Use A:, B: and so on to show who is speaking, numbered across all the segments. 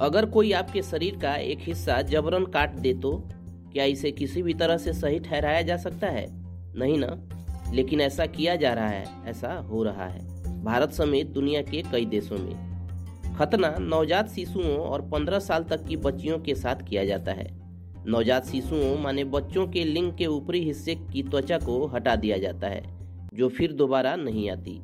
A: अगर कोई आपके शरीर का एक हिस्सा जबरन काट दे तो क्या इसे किसी भी तरह से सही ठहराया जा सकता है? नहीं ना। लेकिन ऐसा किया जा रहा है, ऐसा हो रहा है। भारत समेत दुनिया के कई देशों में खतना नवजात शिशुओं और 15 साल तक की बच्चियों के साथ किया जाता है। नवजात शिशुओं माने बच्चों के लिंग के ऊपरी हिस्से की त्वचा को हटा दिया जाता है, जो फिर दोबारा नहीं आती।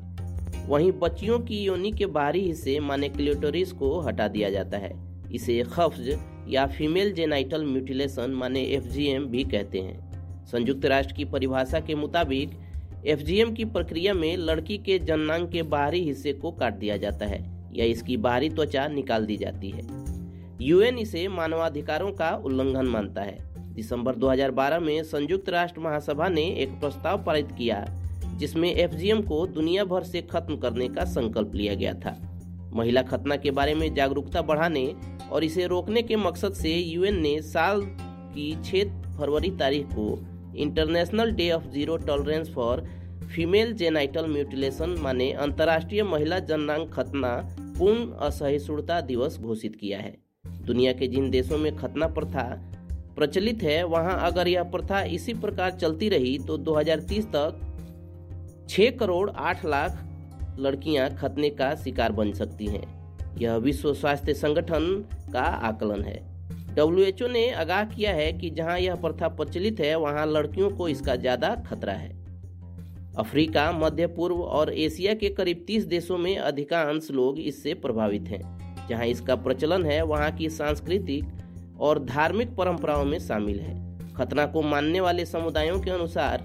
A: वहीं बच्चियों की योनि के बाहरी हिस्से माने क्लिटोरिस को हटा दिया जाता है। इसे खफ्ज या फीमेल जेनाइटल म्यूटिलेशन माने एफ़ भी कहते हैं। संयुक्त राष्ट्र की परिभाषा के मुताबिक, एफजीएम की प्रक्रिया में लड़की के जननांग के बाहरी हिस्से को काट दिया जाता है या इसकी बाहरी त्वचा निकाल दी जाती है। यूएन इसे मानवाधिकारों का उल्लंघन मानता है। दिसंबर 2012 में संयुक्त राष्ट्र महासभा ने एक प्रस्ताव पारित किया जिसमें एफजीएम को दुनिया भर से खत्म करने का संकल्प लिया गया था। महिला खतना के बारे में जागरूकता बढ़ाने और इसे रोकने के मकसद से यूएन ने साल की 6 फरवरी तारीख को international day of zero tolerance for female genital mutilation, माने अंतर्राष्ट्रीय महिला जननांग खतना, पूर्ण असहिष्णुता दिवस घोषित किया है। दुनिया के जिन देशों में खतना प्रथा प्रचलित है, वहाँ अगर यह प्रथा इसी प्रकार चलती रही तो 2030 तक 6 करोड़ आठ लाख लड़कियाँ खतने का शिकार बन सकती हैं। यह विश्व स्वास्थ्य संगठन का आकलन है। डब्ल्यूएचओ ने आगाह किया है कि जहाँ यह प्रथा प्रचलित है, वहाँ लड़कियों को इसका ज़्यादा खतरा है। अफ्रीका, मध्य पूर्व और एशिया के करीब 30 देशों में अधिकांश लोग इससे प्रभावित हैं। जहाँ इसका प्रचलन है, वहाँ की सांस्कृतिक और धार्मिक परंपराओं में शामिल है। खतना को मानने वाले समुदायों के अनुसार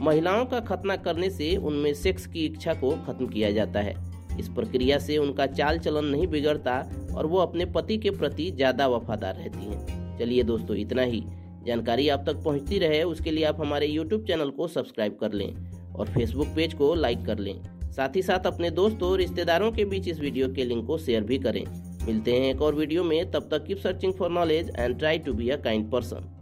A: महिलाओं का खतना करने से उनमें सेक्स की इच्छा को खत्म किया जाता है। इस प्रक्रिया से उनका चाल चलन नहीं बिगड़ता और वो अपने पति के प्रति ज़्यादा वफादार रहती हैं। चलिए दोस्तों, इतना ही। जानकारी आप तक पहुँचती रहे, उसके लिए आप हमारे यूट्यूब चैनल को सब्सक्राइब कर लें और फेसबुक पेज को लाइक कर लें। साथ ही साथ अपने दोस्तों रिश्तेदारों के बीच इस वीडियो के लिंक को शेयर भी करें। मिलते हैं एक और वीडियो में, तब तक keep searching for knowledge and try to be a kind person